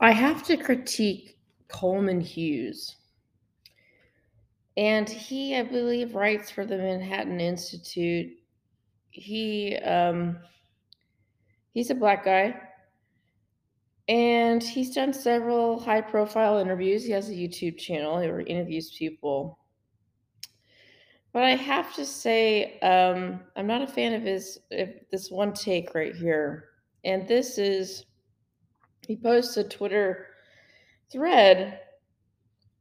I have to critique Coleman Hughes. And he, I believe, writes for the Manhattan Institute. He um, he's a black guy. And he's done several high profile interviews. He has a YouTube channel where he interviews people. But I have to say, um, I'm not a fan of his this one take right here. And this is he posts a Twitter thread,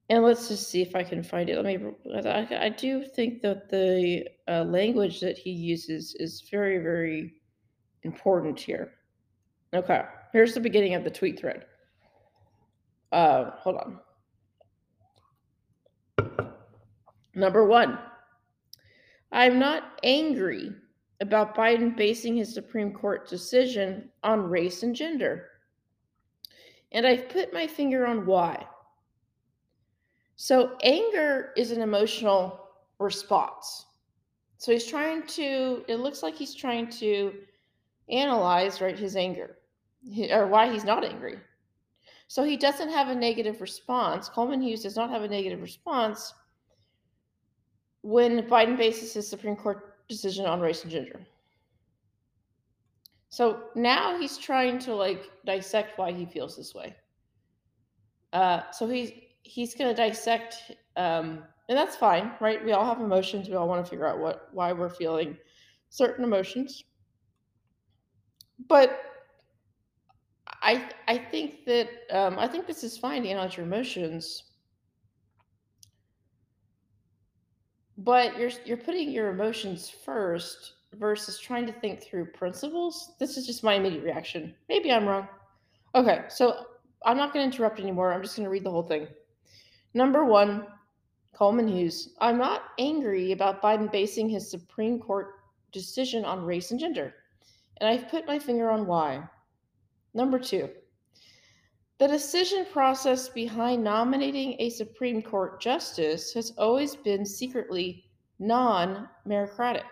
and let's just see if I can find it. Let me. I, I do think that the uh, language that he uses is very, very important here. Okay, here's the beginning of the tweet thread. Uh, hold on. Number one, I'm not angry about Biden basing his Supreme Court decision on race and gender. And I've put my finger on why. So, anger is an emotional response. So, he's trying to, it looks like he's trying to analyze, right, his anger or why he's not angry. So, he doesn't have a negative response. Coleman Hughes does not have a negative response when Biden bases his Supreme Court decision on race and gender. So now he's trying to like dissect why he feels this way. Uh, so he's he's going to dissect, um, and that's fine, right? We all have emotions. We all want to figure out what why we're feeling certain emotions. But I I think that um, I think this is fine to analyze your emotions. But you're you're putting your emotions first versus trying to think through principles. This is just my immediate reaction. Maybe I'm wrong. Okay, so I'm not going to interrupt anymore. I'm just going to read the whole thing. Number one, Coleman Hughes. I'm not angry about Biden basing his Supreme Court decision on race and gender, and I've put my finger on why. Number two, the decision process behind nominating a Supreme Court justice has always been secretly non meritocratic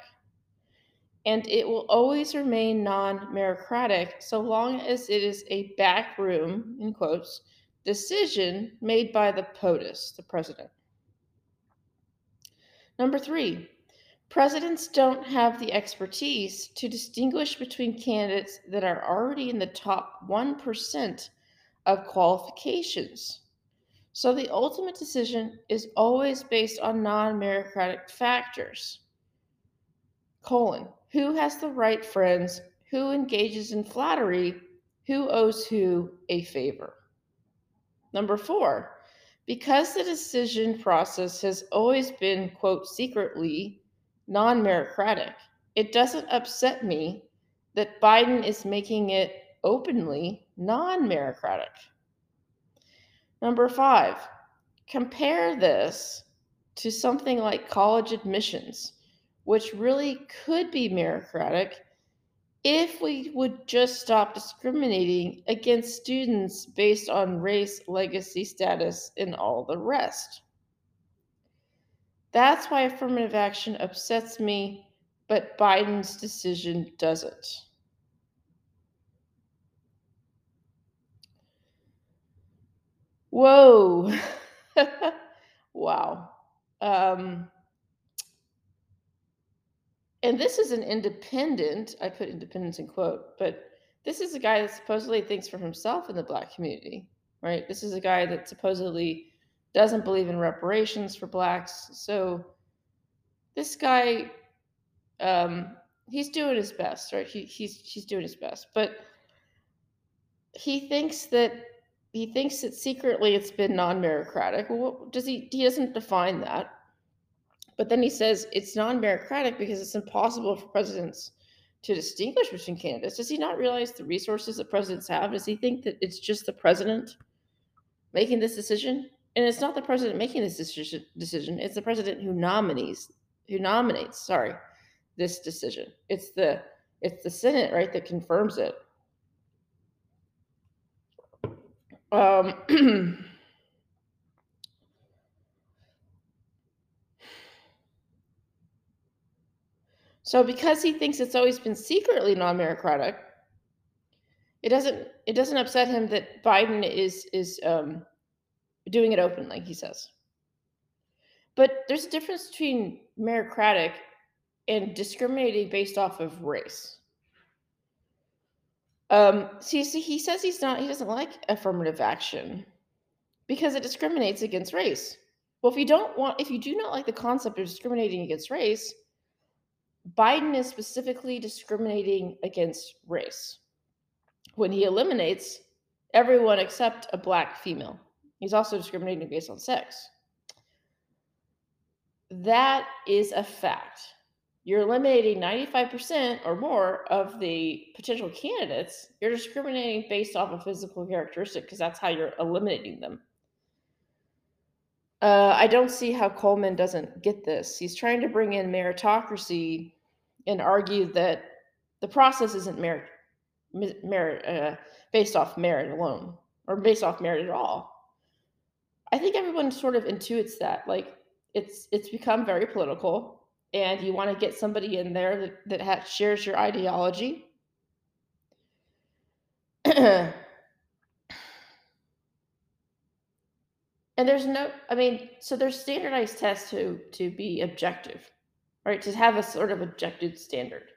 and it will always remain non meritocratic so long as it is a backroom, in quotes, decision made by the POTUS, the president. Number three, presidents don't have the expertise to distinguish between candidates that are already in the top 1% of qualifications. So the ultimate decision is always based on non meritocratic factors. Colon who has the right friends, who engages in flattery, who owes who a favor. Number four, because the decision process has always been, quote, secretly non meritocratic, it doesn't upset me that Biden is making it openly non meritocratic. Number five, compare this to something like college admissions which really could be meritocratic if we would just stop discriminating against students based on race, legacy status, and all the rest. That's why affirmative action upsets me, but Biden's decision doesn't. Whoa. wow. Um, and this is an independent, I put independence in quote, but this is a guy that supposedly thinks for himself in the black community, right? This is a guy that supposedly doesn't believe in reparations for blacks. So this guy, um, he's doing his best, right? He, he's he's doing his best, but he thinks that he thinks that secretly it's been non-meritocratic. Well, does he? He doesn't define that. But then he says it's non meritocratic because it's impossible for presidents to distinguish between candidates. Does he not realize the resources that presidents have? Does he think that it's just the president making this decision? And it's not the president making this decision, it's the president who nominates who nominates, sorry, this decision. It's the it's the Senate, right, that confirms it. Um So, because he thinks it's always been secretly non meritocratic, It doesn't it doesn't upset him that Biden is is um, doing it openly. He says, but there's a difference between meritocratic and discriminating based off of race. Um, see, see, he says he's not. He doesn't like affirmative action because it discriminates against race. Well, if you don't want, if you do not like the concept of discriminating against race, Biden is specifically discriminating against race when he eliminates everyone except a black female. He's also discriminating based on sex. That is a fact. You're eliminating 95% or more of the potential candidates. You're discriminating based off a physical characteristic because that's how you're eliminating them. Uh, I don't see how Coleman doesn't get this. He's trying to bring in meritocracy and argue that the process isn't merit, merit uh, based off merit alone or based off merit at all. I think everyone sort of intuits that. Like it's it's become very political, and you want to get somebody in there that that has, shares your ideology. and there's no i mean so there's standardized tests to to be objective right to have a sort of objective standard.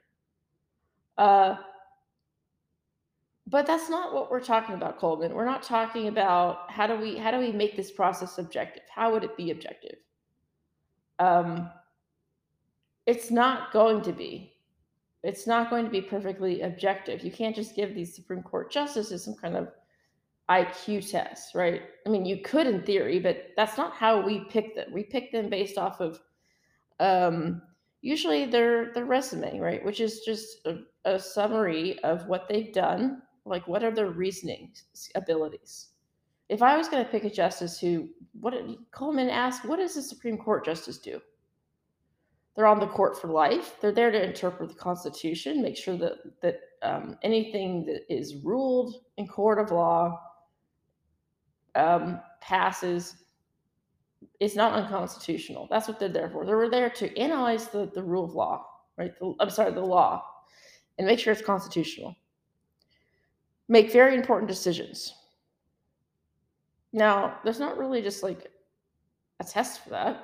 Uh but that's not what we're talking about coleman we're not talking about how do we how do we make this process objective? How would it be objective? Um it's not going to be. It's not going to be perfectly objective. You can't just give these supreme court justices some kind of IQ test, right? I mean, you could in theory, but that's not how we pick them. We pick them based off of um, usually their their resume, right? Which is just a, a summary of what they've done, like what are their reasoning abilities. If I was going to pick a justice who, what Coleman ask, what does the Supreme Court justice do? They're on the court for life. They're there to interpret the Constitution, make sure that that um, anything that is ruled in court of law um, passes is not unconstitutional. That's what they're there for. They were there to analyze the, the rule of law, right? The, I'm sorry, the law, and make sure it's constitutional. Make very important decisions. Now, there's not really just like a test for that.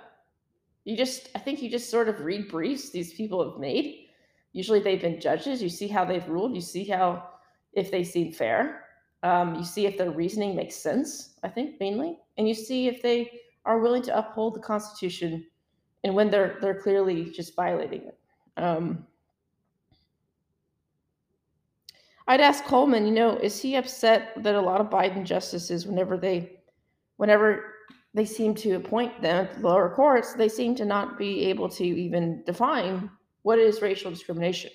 You just, I think you just sort of read briefs these people have made. Usually they've been judges. You see how they've ruled. You see how, if they seem fair. Um, you see if their reasoning makes sense, I think, mainly. And you see if they are willing to uphold the Constitution and when they're they're clearly just violating it. Um, I'd ask Coleman, you know, is he upset that a lot of Biden justices, whenever they, whenever they seem to appoint them at the lower courts, they seem to not be able to even define what is racial discrimination.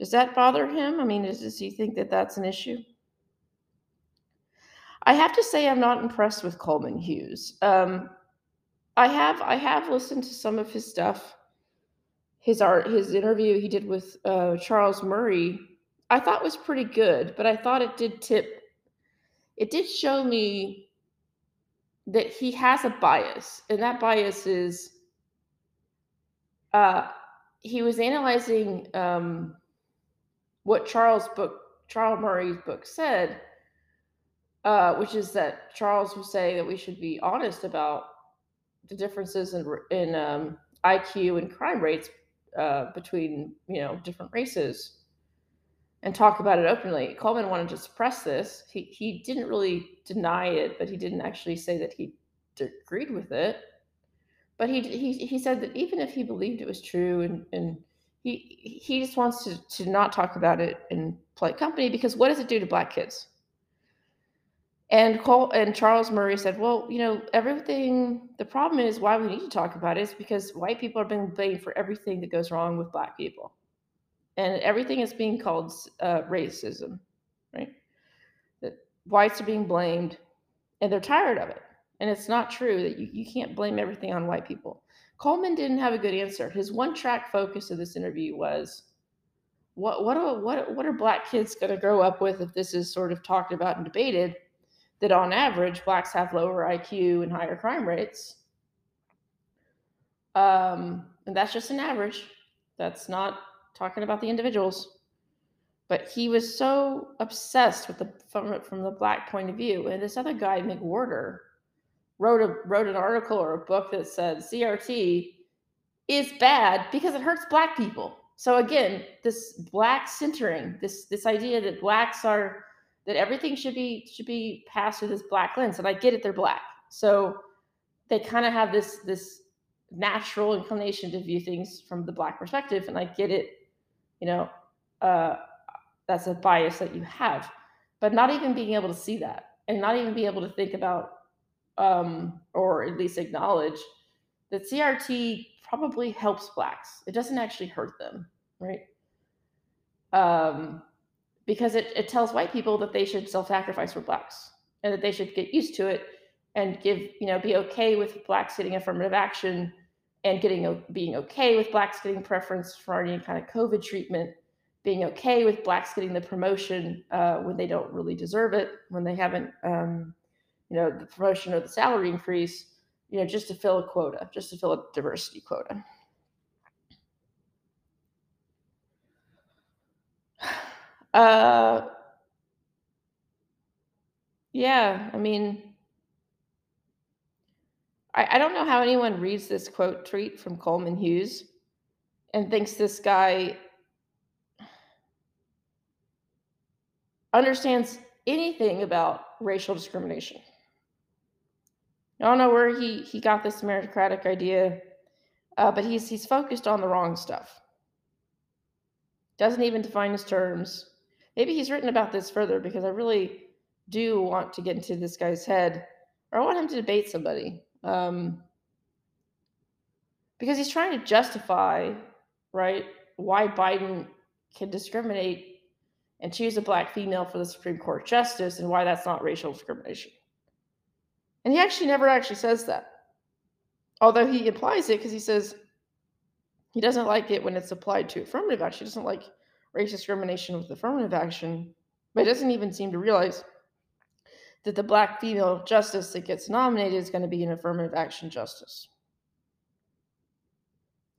Does that bother him? I mean, does, does he think that that's an issue? I have to say I'm not impressed with Coleman Hughes. Um, I have I have listened to some of his stuff, his art, his interview he did with uh, Charles Murray. I thought was pretty good, but I thought it did tip. It did show me that he has a bias, and that bias is uh, he was analyzing um, what Charles book Charles Murray's book said uh, which is that Charles was saying that we should be honest about the differences in in um, IQ and crime rates uh, between you know different races, and talk about it openly. Coleman wanted to suppress this. He he didn't really deny it, but he didn't actually say that he agreed with it. But he he he said that even if he believed it was true, and and he he just wants to to not talk about it in polite company because what does it do to black kids? And Cole and Charles Murray said, "Well, you know, everything. The problem is why we need to talk about it is because white people are being blamed for everything that goes wrong with black people, and everything is being called uh, racism, right? That whites are being blamed, and they're tired of it. And it's not true that you, you can't blame everything on white people." Coleman didn't have a good answer. His one track focus of this interview was, "What what what what are black kids going to grow up with if this is sort of talked about and debated?" That on average, blacks have lower IQ and higher crime rates. Um, and that's just an average. That's not talking about the individuals. But he was so obsessed with the from, from the black point of view. And this other guy, McWhorter, wrote a wrote an article or a book that said CRT is bad because it hurts black people. So again, this black centering, this this idea that blacks are that everything should be should be passed through this black lens. And I get it, they're black. So they kind of have this this natural inclination to view things from the black perspective. And I get it, you know, uh, that's a bias that you have. But not even being able to see that and not even be able to think about um, or at least acknowledge that CRT probably helps blacks. It doesn't actually hurt them, right? Um, because it, it tells white people that they should self-sacrifice for blacks and that they should get used to it and give, you know, be okay with blacks getting affirmative action and getting being okay with blacks getting preference for any kind of COVID treatment, being okay with blacks getting the promotion uh, when they don't really deserve it, when they haven't um, you know, the promotion or the salary increase, you know, just to fill a quota, just to fill a diversity quota. Uh, yeah, I mean, I, I don't know how anyone reads this quote tweet from Coleman Hughes and thinks this guy understands anything about racial discrimination. I don't know where he he got this meritocratic idea, uh, but he's he's focused on the wrong stuff. Doesn't even define his terms. Maybe he's written about this further because I really do want to get into this guy's head, or I want him to debate somebody. Um, because he's trying to justify, right, why Biden can discriminate and choose a black female for the Supreme Court justice and why that's not racial discrimination. And he actually never actually says that. Although he implies it because he says he doesn't like it when it's applied to affirmative action. He doesn't like race discrimination with affirmative action, but doesn't even seem to realize that the black female justice that gets nominated is going to be an affirmative action justice.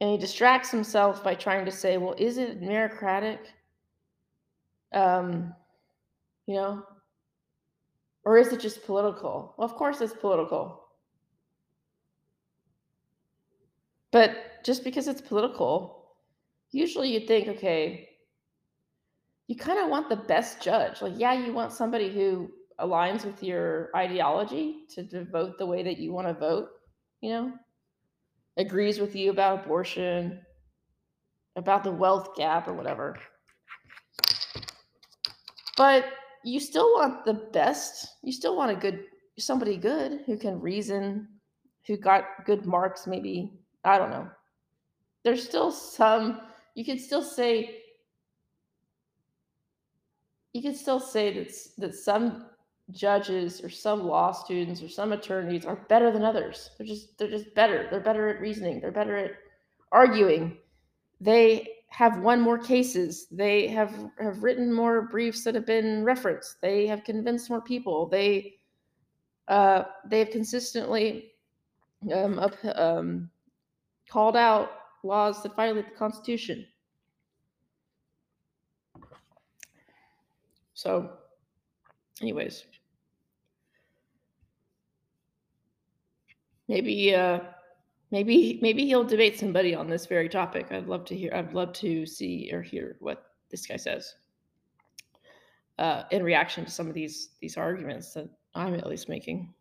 And he distracts himself by trying to say, well, is it meritocratic? Um, you know, or is it just political? Well, of course it's political. But just because it's political, usually you'd think, okay, you kind of want the best judge. Like, yeah, you want somebody who aligns with your ideology to, to vote the way that you want to vote, you know, agrees with you about abortion, about the wealth gap or whatever. But you still want the best. You still want a good somebody good who can reason, who got good marks, maybe. I don't know. There's still some you could still say you could still say that that some judges or some law students or some attorneys are better than others. They're just they're just better. They're better at reasoning. They're better at arguing. They have won more cases. They have have written more briefs that have been referenced. They have convinced more people. They uh, they have consistently um, up, um, called out laws that violate the Constitution. So, anyways, maybe uh, maybe maybe he'll debate somebody on this very topic. I'd love to hear. I'd love to see or hear what this guy says uh, in reaction to some of these these arguments that I'm at least making.